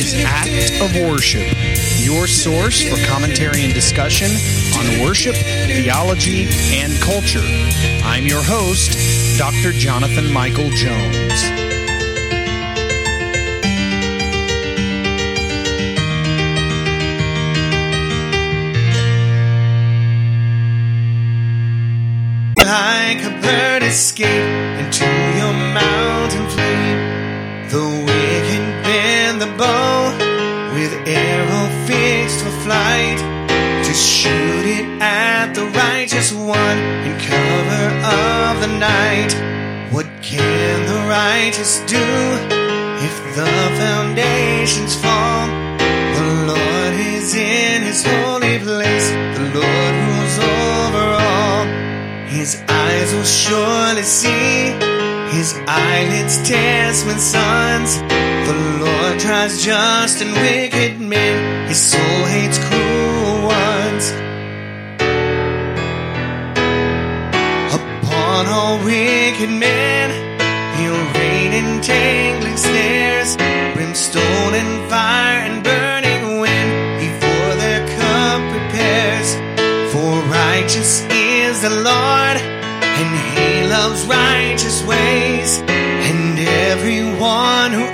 of Worship, your source for commentary and discussion on worship, theology, and culture. I'm your host, Dr. Jonathan Michael Jones. Like a bird escape into your mountain flee. The wicked bend the bow with arrow fixed for flight to shoot it at the righteous one in cover of the night. What can the righteous do if the foundations fall? The Lord is in his holy place. The Lord rules over all. His eyes will surely see. His eyelids test when sons. The Lord tries just and wicked men. His soul hates cruel ones. Upon all wicked men, he'll rain entangling snares, brimstone and fire and burning wind before their cup prepares. For righteous is the Lord, and he loves righteous ways, and everyone who